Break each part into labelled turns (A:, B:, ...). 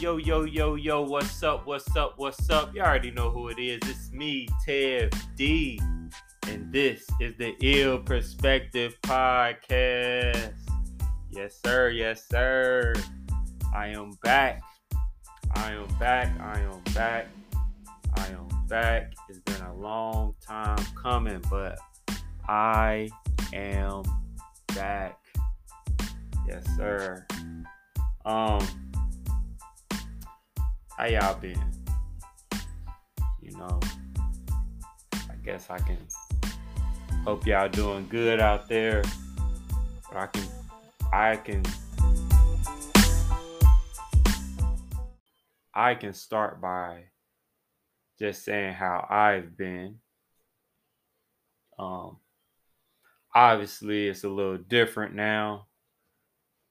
A: yo, yo, yo, yo, what's up, what's up, what's up? You already know who it is. It's me, Tev D. And this is the Ill Perspective Podcast. Yes, sir, yes, sir. I am back. I am back. I am back. I am back. It's been a long time coming, but I am back. Yes, sir. Um, how y'all been? You know, I guess I can hope y'all doing good out there. But I can, I can, I can start by just saying how I've been. Um, obviously, it's a little different now.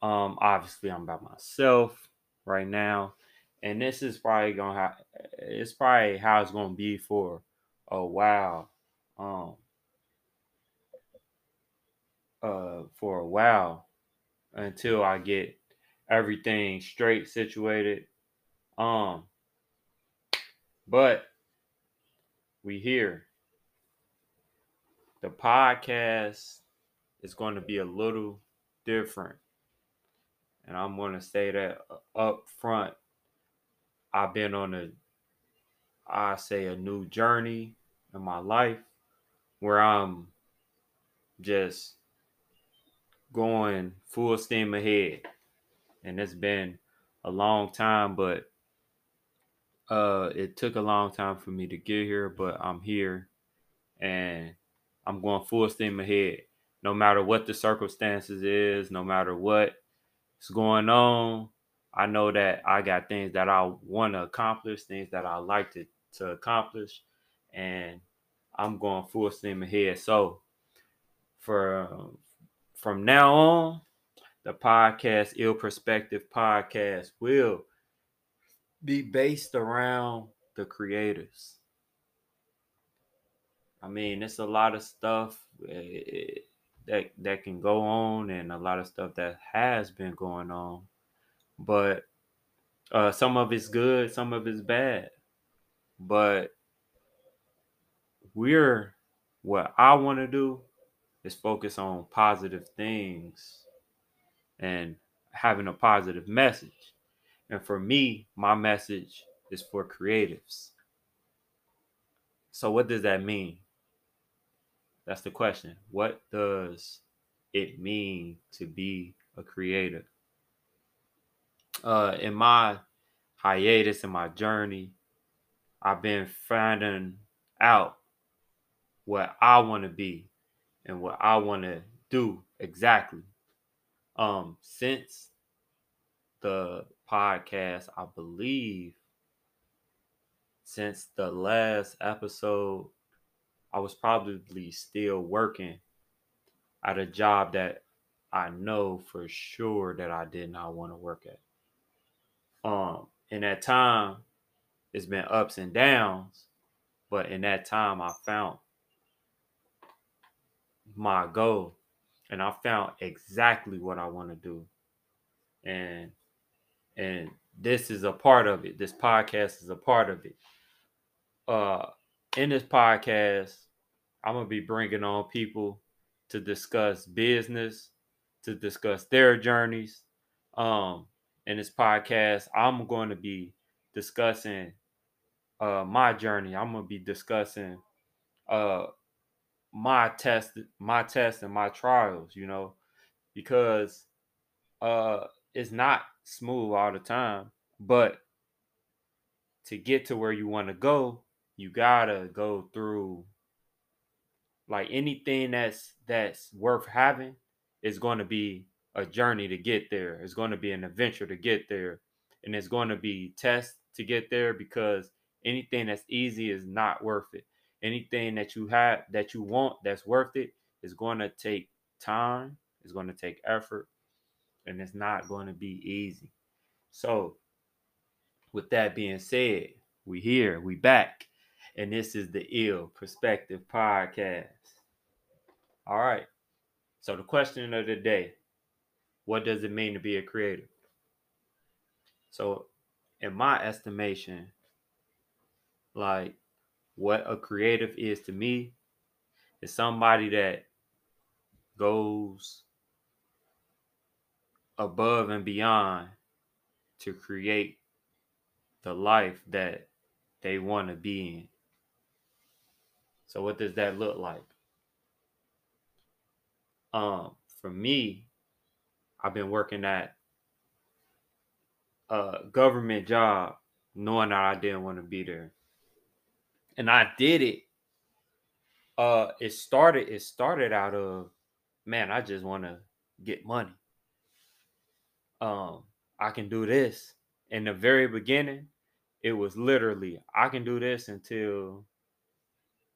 A: Um, obviously, I'm by myself right now, and this is probably gonna. It's probably how it's gonna be for a while. Um, uh, for a while until I get everything straight situated. Um, but we here. The podcast is going to be a little different. And I'm going to say that up front. I've been on a, I say, a new journey in my life where I'm just going full steam ahead. And it's been a long time, but uh it took a long time for me to get here, but I'm here and I'm going full steam ahead. No matter what the circumstances is, no matter what is going on, I know that I got things that I want to accomplish, things that I like to, to accomplish, and I'm going full steam ahead. So for from now on, the podcast Ill Perspective podcast will be based around the creators. I mean, it's a lot of stuff eh, that that can go on, and a lot of stuff that has been going on, but uh, some of it's good, some of it's bad. But we're what I want to do is focus on positive things and having a positive message. And for me, my message is for creatives. So, what does that mean? That's the question. What does it mean to be a creator? Uh, in my hiatus, in my journey, I've been finding out what I want to be and what I want to do exactly. Um, since the podcast, I believe, since the last episode, I was probably still working at a job that I know for sure that I did not want to work at. Um, in that time, it's been ups and downs, but in that time, I found my goal and I found exactly what I want to do. And and this is a part of it. This podcast is a part of it. Uh in this podcast, I'm going to be bringing on people to discuss business, to discuss their journeys. Um in this podcast, I'm going to be discussing uh my journey. I'm going to be discussing uh my test my test and my trials you know because uh it's not smooth all the time but to get to where you want to go you gotta go through like anything that's that's worth having is going to be a journey to get there. It's going to be an adventure to get there and it's going to be test to get there because anything that's easy is not worth it. Anything that you have that you want that's worth it is going to take time it's going to take effort and it's not going to be easy. So with that being said we here we back and this is the ill perspective podcast. All right. So the question of the day what does it mean to be a creator so in my estimation, like what a creative is to me is somebody that goes above and beyond to create the life that they want to be in. So what does that look like? Um, for me, I've been working at a government job knowing that I didn't want to be there. And I did it. Uh it started it started out of man, I just want to get money. Um, I can do this. In the very beginning, it was literally I can do this until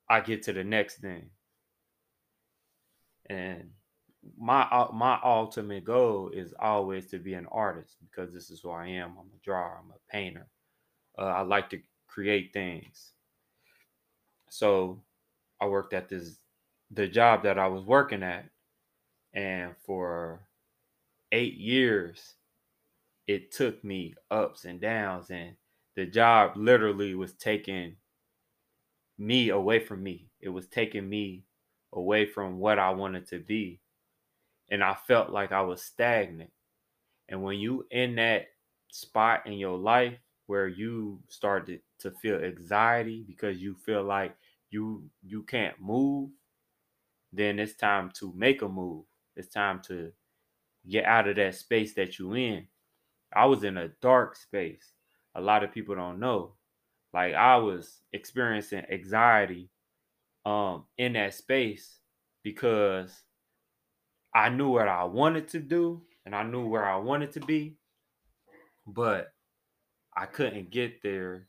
A: I get to the next thing. And my uh, my ultimate goal is always to be an artist because this is who I am. I'm a drawer. I'm a painter. Uh, I like to create things. So I worked at this the job that I was working at, and for eight years, it took me ups and downs, and the job literally was taking me away from me. It was taking me away from what I wanted to be and I felt like I was stagnant. And when you in that spot in your life where you started to feel anxiety because you feel like you you can't move, then it's time to make a move. It's time to get out of that space that you in. I was in a dark space. A lot of people don't know. Like I was experiencing anxiety um in that space because I knew what I wanted to do and I knew where I wanted to be, but I couldn't get there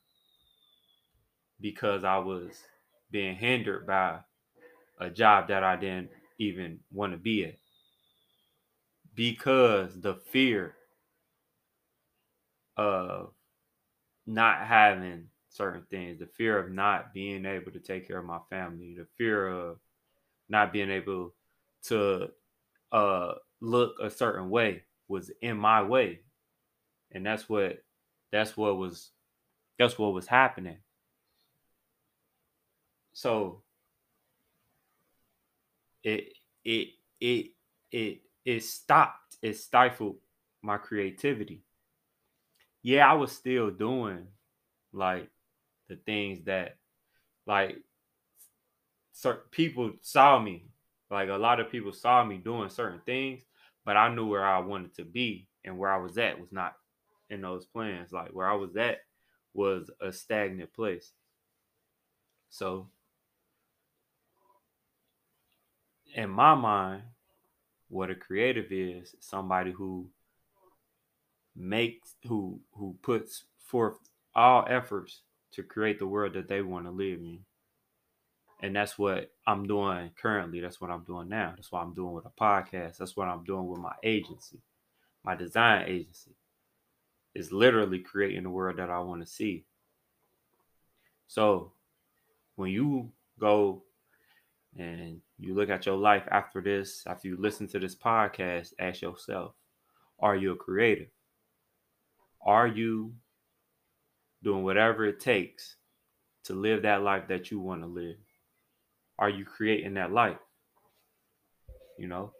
A: because I was being hindered by a job that I didn't even want to be at. Because the fear of not having certain things, the fear of not being able to take care of my family, the fear of not being able to uh look a certain way was in my way. And that's what that's what was that's what was happening. So it it it it it stopped it stifled my creativity. Yeah i was still doing like the things that like certain people saw me like a lot of people saw me doing certain things, but I knew where I wanted to be and where I was at was not in those plans. Like where I was at was a stagnant place. So in my mind, what a creative is somebody who makes who who puts forth all efforts to create the world that they want to live in and that's what I'm doing currently. That's what I'm doing now. That's what I'm doing with a podcast. That's what I'm doing with my agency, my design agency. Is literally creating the world that I want to see. So when you go and you look at your life after this, after you listen to this podcast, ask yourself, are you a creative? Are you doing whatever it takes to live that life that you want to live? Are you creating that light? You know,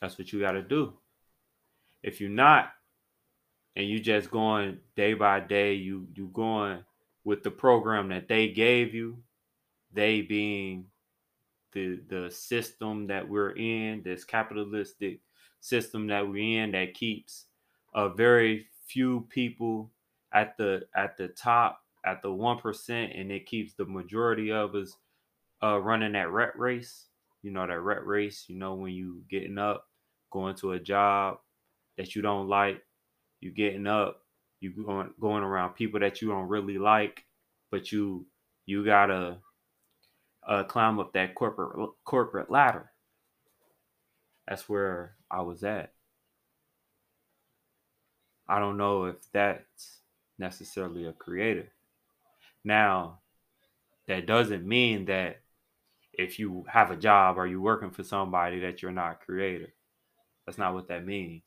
A: that's what you got to do. If you're not, and you just going day by day, you you going with the program that they gave you, they being the the system that we're in, this capitalistic system that we're in that keeps a very few people at the at the top at the one percent and it keeps the majority of us uh, running that rat race. You know that rat race. You know when you getting up, going to a job that you don't like, you getting up, you going going around people that you don't really like, but you you gotta uh, climb up that corporate corporate ladder. That's where I was at. I don't know if that's necessarily a creative. Now, that doesn't mean that if you have a job or you're working for somebody that you're not creative. That's not what that means.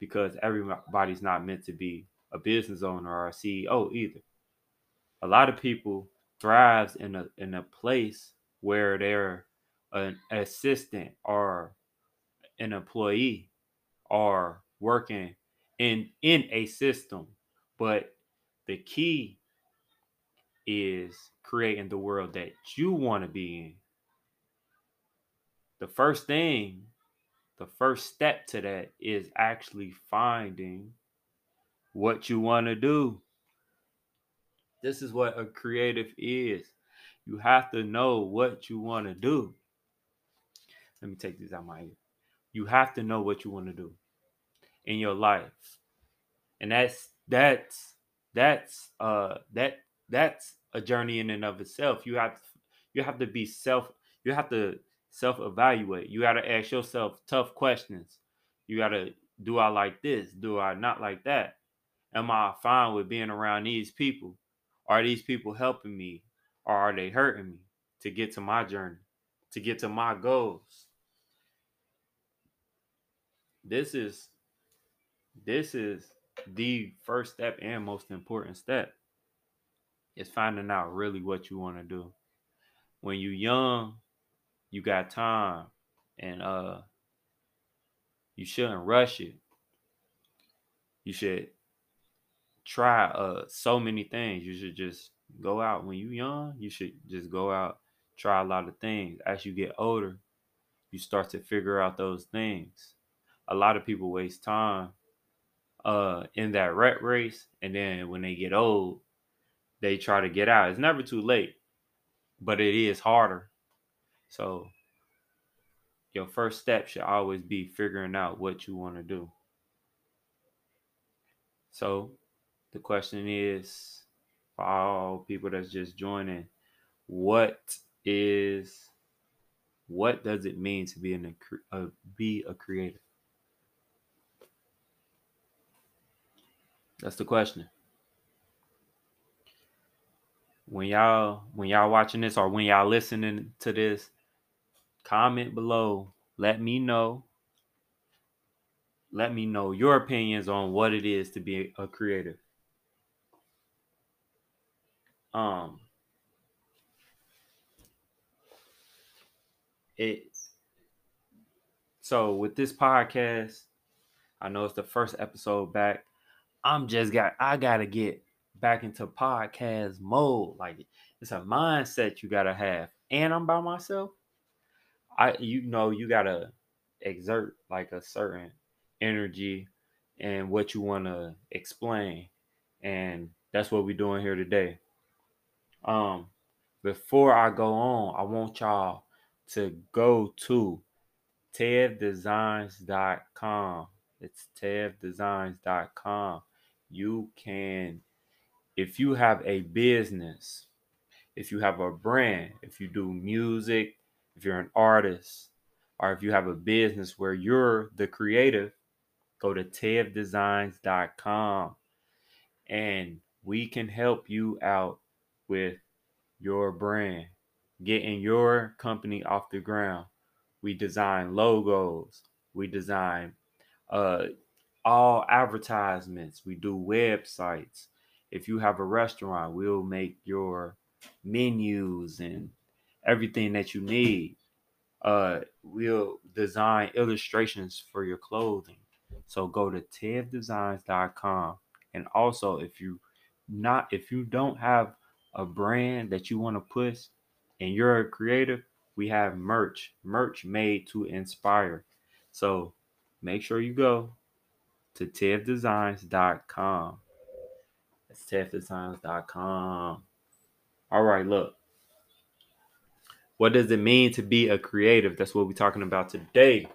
A: Because everybody's not meant to be a business owner or a CEO either. A lot of people thrives in a in a place where they're an assistant or an employee or working in in a system but the key is creating the world that you want to be in the first thing the first step to that is actually finding what you want to do. This is what a creative is. You have to know what you want to do. Let me take this out my ear you have to know what you want to do in your life. And that's that's that's uh that that's a journey in and of itself. You have you have to be self you have to self evaluate you got to ask yourself tough questions. You got to do i like this? Do i not like that? Am i fine with being around these people? Are these people helping me? Or are they hurting me to get to my journey to get to my goals? This is this is the first step and most important step. Is finding out really what you want to do. When you're young you got time and uh you shouldn't rush it. You should try uh so many things. You should just go out when you young. You should just go out try a lot of things. As you get older you start to figure out those things. A lot of people waste time uh in that rat race and then when they get old they try to get out. It's never too late but it is harder so your first step should always be figuring out what you want to do so the question is for all people that's just joining what is what does it mean to be an a, uh, be a creator That's the question. When y'all when y'all watching this or when y'all listening to this, comment below. Let me know. Let me know your opinions on what it is to be a creative. Um it so with this podcast, I know it's the first episode back. I'm just got I gotta get back into podcast mode. Like it's a mindset you gotta have. And I'm by myself. I you know you gotta exert like a certain energy and what you wanna explain. And that's what we're doing here today. Um before I go on, I want y'all to go to tevdesigns.com. It's tevdesigns.com you can if you have a business if you have a brand if you do music if you're an artist or if you have a business where you're the creative go to tevdesigns.com and we can help you out with your brand getting your company off the ground we design logos we design uh, all advertisements. We do websites. If you have a restaurant, we'll make your menus and everything that you need. Uh, we'll design illustrations for your clothing. So go to tevdesigns.com. And also, if you not if you don't have a brand that you want to push and you're a creative, we have merch, merch made to inspire. So make sure you go to tevdesigns.com. That's tevdesigns.com. All right, look. What does it mean to be a creative? That's what we're talking about today.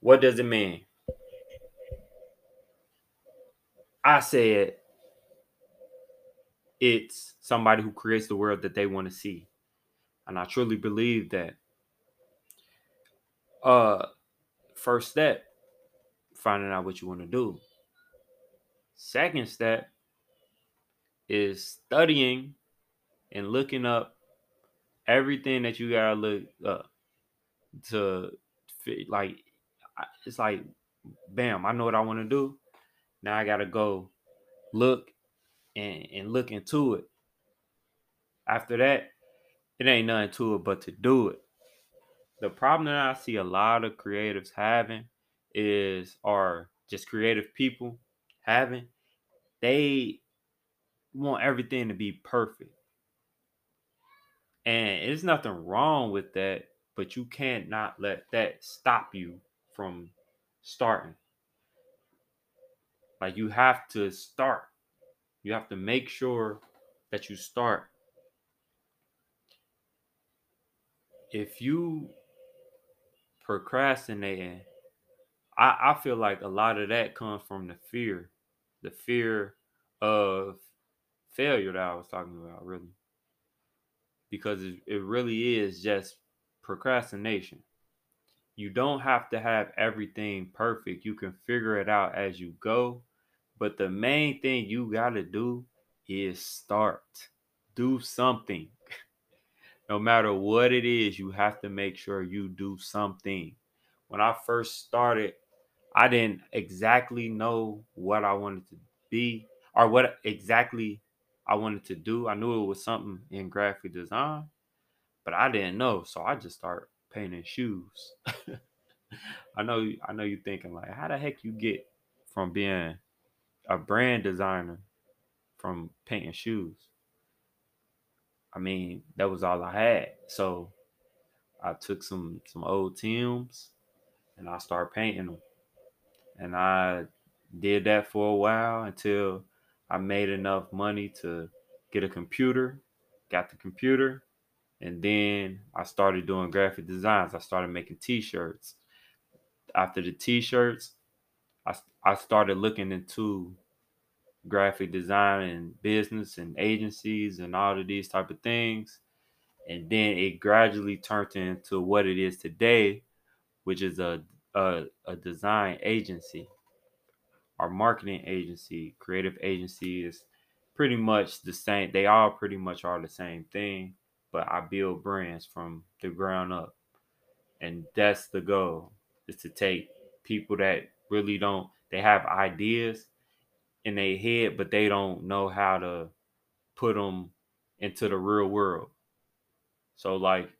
A: What does it mean? I said it's somebody who creates the world that they want to see. And I truly believe that. Uh first step finding out what you want to do. Second step is studying and looking up everything that you gotta look up to fit. Like it's like, bam, I know what I want to do. Now I gotta go look and, and look into it. After that, it ain't nothing to it but to do it. The problem that I see a lot of creatives having is, or just creative people having, they want everything to be perfect. And there's nothing wrong with that, but you can't not let that stop you from starting. Like you have to start. You have to make sure that you start. If you procrastinating, I, I feel like a lot of that comes from the fear, the fear of failure that I was talking about, really. Because it, it really is just procrastination. You don't have to have everything perfect. You can figure it out as you go. But the main thing you got to do is start. Do something. no matter what it is, you have to make sure you do something. When I first started, I didn't exactly know what I wanted to be or what exactly I wanted to do. I knew it was something in graphic design, but I didn't know. So I just started painting shoes. I know I know you're thinking like, how the heck you get from being a brand designer from painting shoes? I mean, that was all I had. So I took some some old Tims and I started painting them. And I did that for a while until I made enough money to get a computer, got the computer, and then I started doing graphic designs. I started making t-shirts. After the t-shirts, I, I started looking into graphic design and business and agencies and all of these type of things. And then it gradually turned into what it is today, which is a a, a design agency. Our marketing agency, creative agency is pretty much the same. They all pretty much are the same thing, but I build brands from the ground up. And that's the goal is to take people that really don't they have ideas in their head, but they don't know how to put them into the real world. So like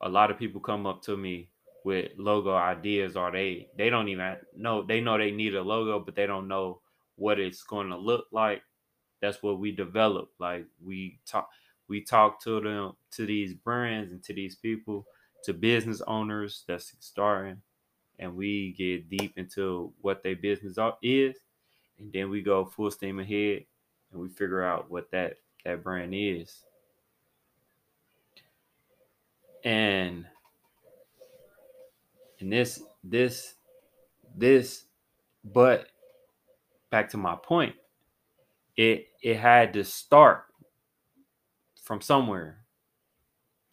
A: a lot of people come up to me with logo ideas or they they don't even know they know they need a logo but they don't know what it's going to look like. That's what we develop. Like we talk we talk to them to these brands and to these people to business owners that's starting and we get deep into what their business is and then we go full steam ahead and we figure out what that that brand is. And and this this this but back to my point it it had to start from somewhere.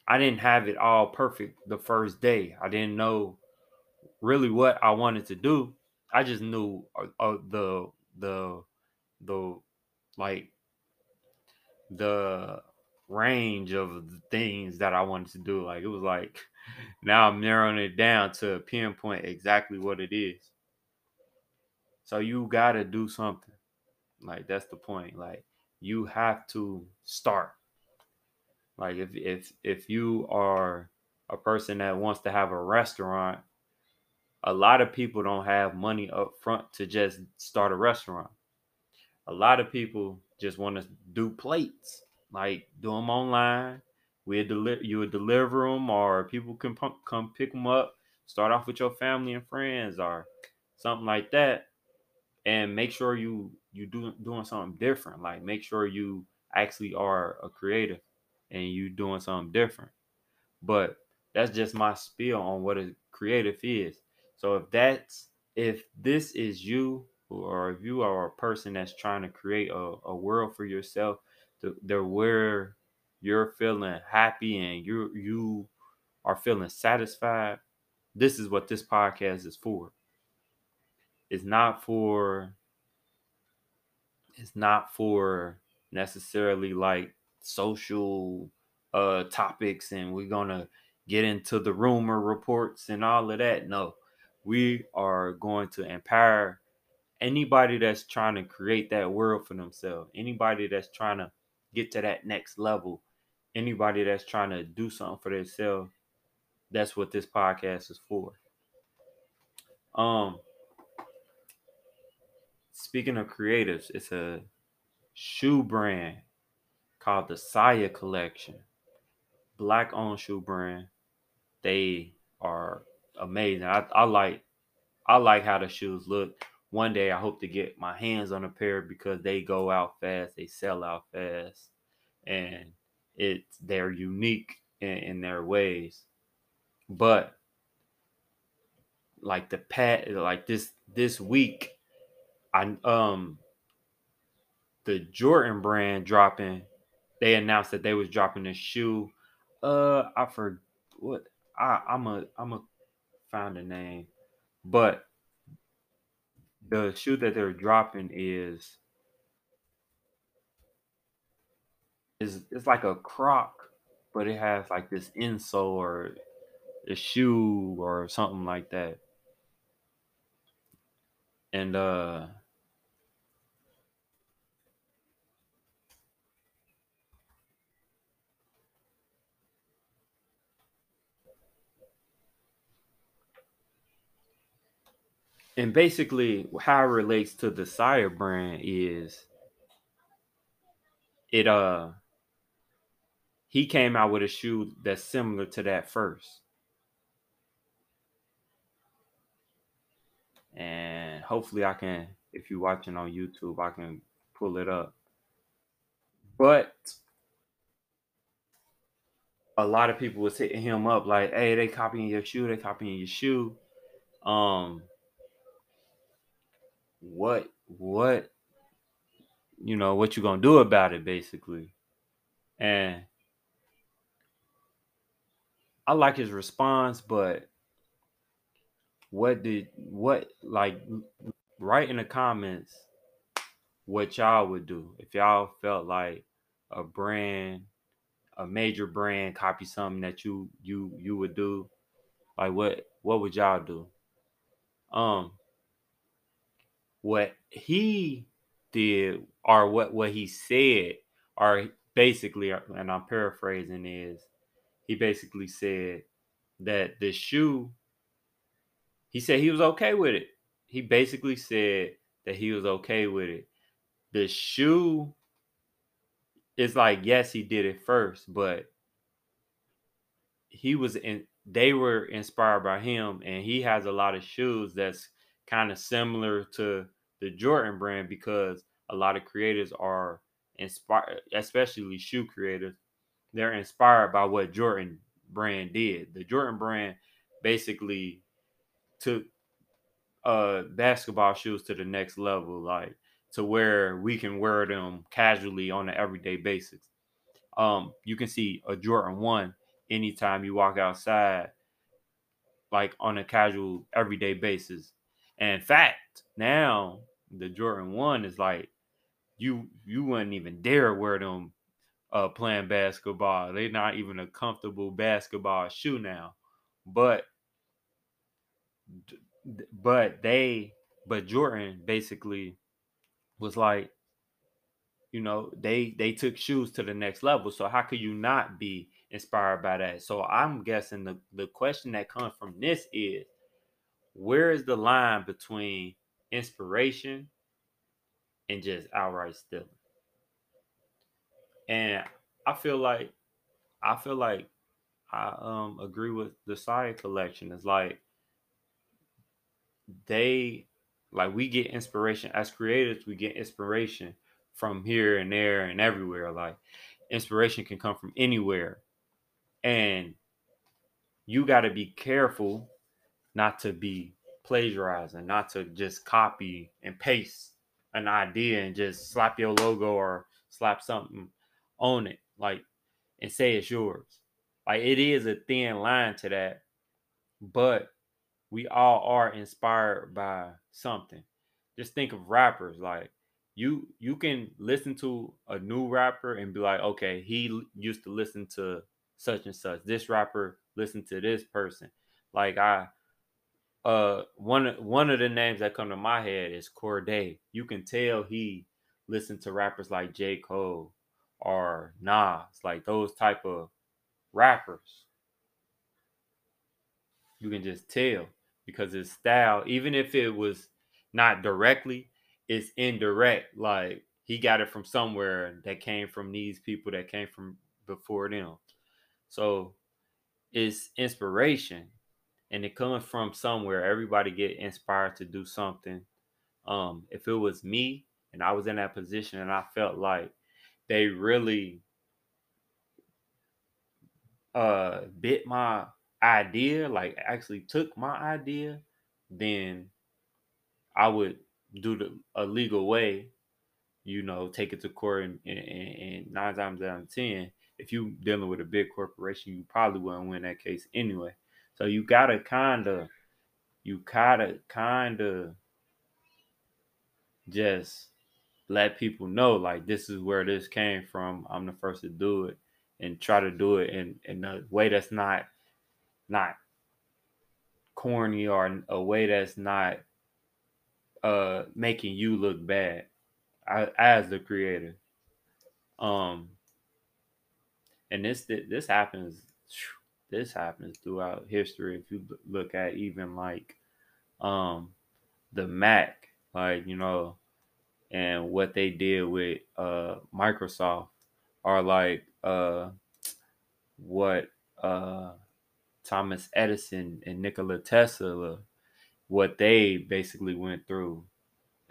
A: I didn't have it all perfect the first day. I didn't know really what i wanted to do. I just knew uh, uh, the the the like the range of the things that i wanted to do. Like it was like now I'm narrowing it down to pinpoint exactly what it is. So you gotta do something. Like that's the point. Like you have to start. Like if if if you are a person that wants to have a restaurant, a lot of people don't have money up front to just start a restaurant. A lot of people just want to do plates, like do them online, we deliver you would deliver them or people can pump, come pick them up start off with your family and friends or something like that and make sure you you do doing something different. Like make sure you actually are a creative and you doing something different. But that's just my spiel on what a creative is. So if that's if this is you or if you are a person that's trying to create a, a world for yourself to, to where you're feeling happy and you you are feeling satisfied, this is what this podcast is for. It's not for it's not for necessarily like social uh topics and we're going to get into the rumor reports and all of that. No. We are going to empower anybody that's trying to create that world for themselves, anybody that's trying to get to that next level, anybody that's trying to do something for themselves, that's what this podcast is for. Um speaking of creatives, it's a shoe brand called the Sia Collection. Black owned shoe brand. They are amazing. I, I like I like how the shoes look. One day I hope to get my hands on a pair because they go out fast, they sell out fast, and it's they're unique in, in their ways. But like the pat like this this week I um the Jordan brand dropping they announced that they was dropping a shoe. Uh I for what I I'm a I'm a find a name. But the shoe that they're dropping is is it's like a croc, but it has like this insole or a shoe or something like that. And uh and basically how it relates to the Sia brand is it uh he came out with a shoe that's similar to that first. And hopefully I can if you're watching on YouTube I can pull it up. But a lot of people was hitting him up like, "Hey, they copying your shoe, they copying your shoe." Um what what you know what you gonna do about it basically and i like his response but what did what like write in the comments what y'all would do if y'all felt like a brand a major brand copy something that you you you would do? Like what what would y'all do? Um what he did or what what he said or basically and I'm paraphrasing is he basically said that the shoe he said he was okay with it. He basically said that he was okay with it. The shoe is like yes he did it first but he was in they were inspired by him and he has a lot of shoes that's kind of similar to the Jordan brand because a lot of creators are inspired, especially shoe creators. They're inspired by what Jordan brand did. The Jordan brand basically took uh basketball shoes to the next level, like to where we can wear them casually on an everyday basis. Um, you can see a Jordan one anytime you walk outside, like on a casual everyday basis. And in fact, now the Jordan one is like you you wouldn't even dare wear them uh playing basketball. They're not even a comfortable basketball shoe now. But but they but Jordan basically was like you know they they took shoes to the next level so how could you not be inspired by that so i'm guessing the the question that comes from this is where is the line between inspiration and just outright stealing. And I feel like I feel like I um agree with the Sia collection. It's like they like we get inspiration as creators, we get inspiration from here and there and everywhere. Like inspiration can come from anywhere. And you got to be careful not to be plagiarizing, not to just copy and paste an idea and just slap your logo or slap something on it, like and say it's yours. Like it is a thin line to that, but we all are inspired by something. Just think of rappers like you you can listen to a new rapper and be like, okay, he used to listen to such and such. This rapper listened to this person. Like I uh one one of the names that come to my head is Cordae. You can tell he listened to rappers like J. Cole or Nas, like those type of rappers. You can just tell because his style, even if it was not directly, it's indirect. Like he got it from somewhere that came from these people that came from before them. So it's inspiration and it comes from somewhere. Everybody get inspired to do something. Um, if it was me and I was in that position and I felt like they really uh bit my idea, like actually took my idea, then I would do the a legal way, you know, take it to court and, and, and nine times out of ten, if you dealing with a big corporation, you probably wouldn't win that case anyway. So you gotta kinda you gotta kinda just let people know like this is where this came from. I'm the first to do it and try to do it in, in a way that's not not corny or a way that's not uh making you look bad as the creator. Um and this this happens this happens throughout history if you look at even like um the Mac like you know and what they did with uh Microsoft are like uh what uh Thomas Edison and Nikola Tesla what they basically went through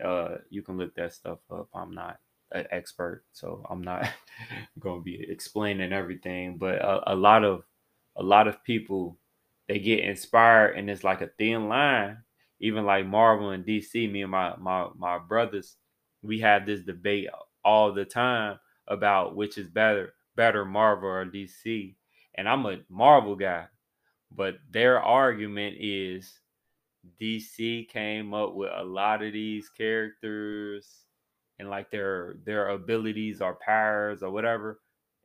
A: uh you can look that stuff up I'm not an expert, so I'm not going to be explaining everything. But a, a, lot of a lot of people they get inspired, and it's like a thin line. Even like Marvel and DC, me and my my my brothers, we have this debate all the time about which is better, better Marvel or DC. And I'm a Marvel guy, but their argument is DC came up with a lot of these characters and like their their abilities or powers or whatever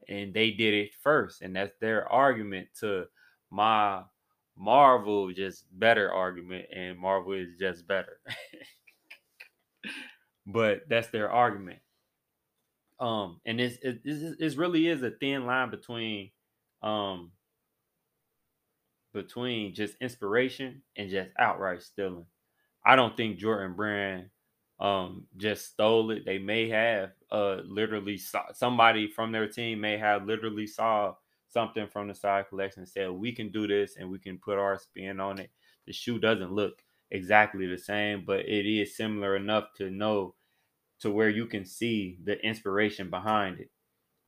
A: and they did it first and that's their argument to my marvel just better argument and marvel is just better but that's their argument um and it's it, it, really is a thin line between um between just inspiration and just outright stealing i don't think jordan brand um just stole it. They may have uh literally saw, somebody from their team may have literally saw something from the Sia collection and said we can do this and we can put our spin on it. The shoe doesn't look exactly the same, but it is similar enough to know to where you can see the inspiration behind it.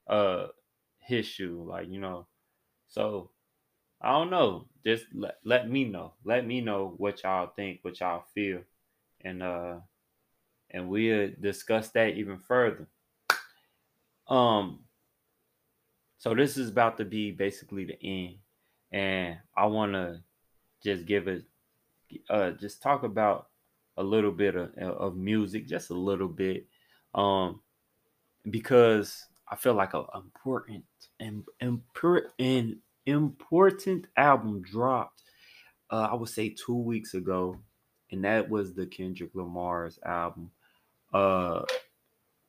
A: Uh his shoe, like you know. So I don't know. Just let, let me know. Let me know what y'all think, what y'all feel. And uh and we'll discuss that even further. Um, so this is about to be basically the end, and I want to just give it, uh, just talk about a little bit of, of music, just a little bit, um, because I feel like an important and important important album dropped. Uh, I would say two weeks ago, and that was the Kendrick Lamar's album uh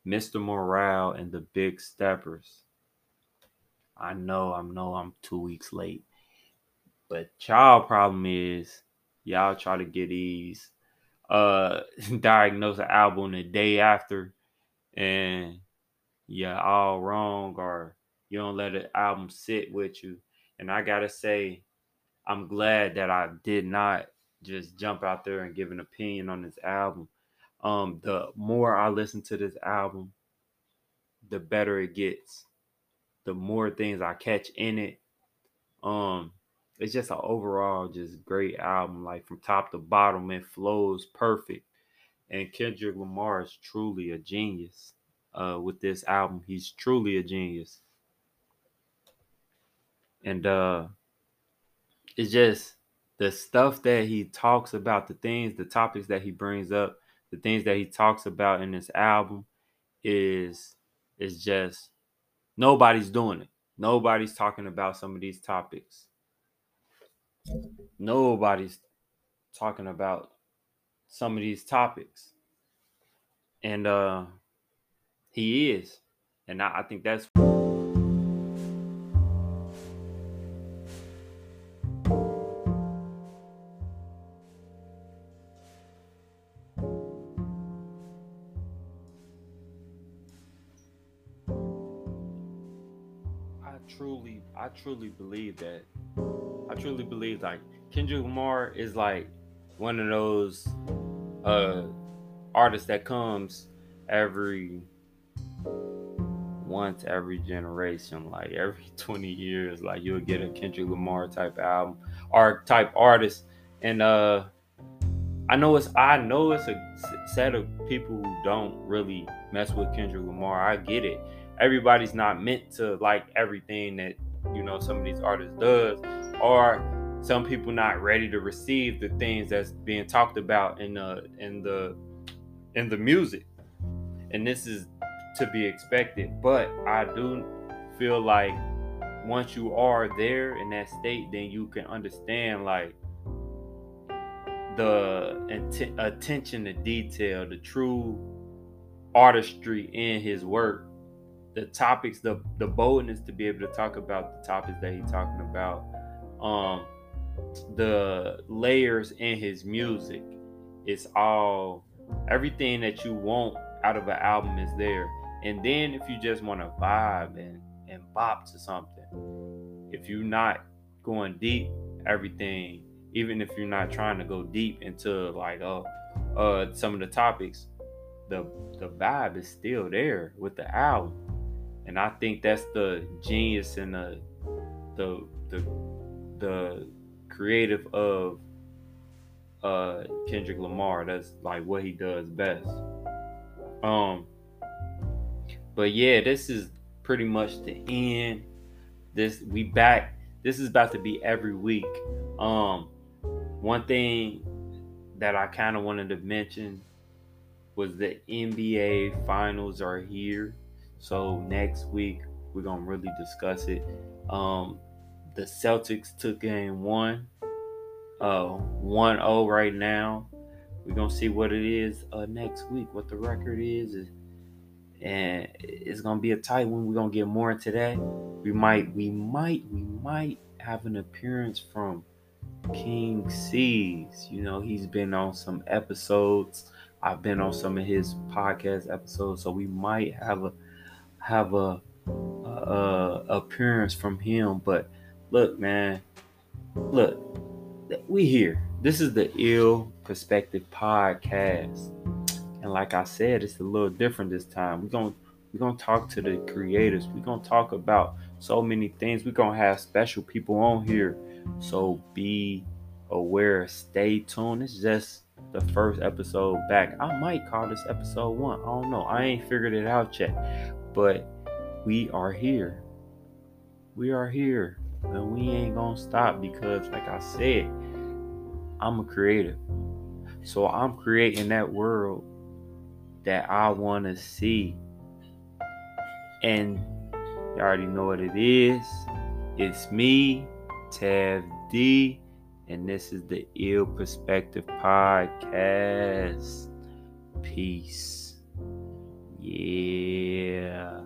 A: Mr. Morale and the Big Steppers. I know, I know I'm two weeks late. But y'all problem is y'all try to get these uh diagnose an album the day after and you're all wrong or you don't let an album sit with you. And I gotta say, I'm glad that I did not just jump out there and give an opinion on this album um, the more I listen to this album, the better it gets. The more things I catch in it. Um, it's just an overall just great album. Like from top to bottom, it flows perfect. And Kendrick Lamar is truly a genius. Uh, with this album, he's truly a genius. And uh, it's just the stuff that he talks about, the things, the topics that he brings up the things that he talks about in this album is is just nobody's doing it. Nobody's talking about some of these topics. Nobody's talking about some of these topics. And uh he is. And I, I think that's I truly I truly believe that truly believe like Kendrick Lamar is like one of those uh artists that comes every once every generation, like every 20 years, like you'll get a Kendrick Lamar type album or type artist. And uh I know it's I know it's a set of people who don't really mess with Kendrick Lamar. I get it. Everybody's not meant to like everything that you know some of these artists does, or some people not ready to receive the things that's being talked about in the in the in the music. And this is to be expected. But I do feel like once you are there in that state, then you can understand like the attention to detail, the true artistry in his work, the topics, the the boldness to be able to talk about the topics that he's talking about, um, the layers in his music. It's all everything that you want out of an album is there. And then if you just want to vibe and and bop to something, if you're not going deep, everything even if you're not trying to go deep into like uh uh some of the topics, the the vibe is still there with the album. And I think that's the genius and the the the the creative of uh Kendrick Lamar. That's like what he does best. Um but yeah, this is pretty much the end. This we back. This is about to be every week. Um one thing that I kind of wanted to mention was the NBA finals are here. So next week we're gonna really discuss it. Um, the Celtics took game one, uh, 1-0 right now. We're gonna see what it is uh, next week, what the record is, and it's gonna be a tight one. We're gonna get more into that. We might, we might, we might have an appearance from King C's. You know, he's been on some episodes. I've been on some of his podcast episodes, so we might have a have a, a, a appearance from him. But look, man, look, we here. This is the Ill Perspective podcast, and like I said, it's a little different this time. We're gonna we're gonna talk to the creators. We're gonna talk about so many things. We're gonna have special people on here so be aware, stay tuned. It's just the first episode back. I might call this episode one. I don't know. I ain't figured it out yet. But we are here. We are here. And we ain't gonna stop because, like I said, I'm a creator. So I'm creating that world that I want to see. And you already know what it is. It's me, Tev D, and this is the Ill Perspective Podcast. Peace. Yeah.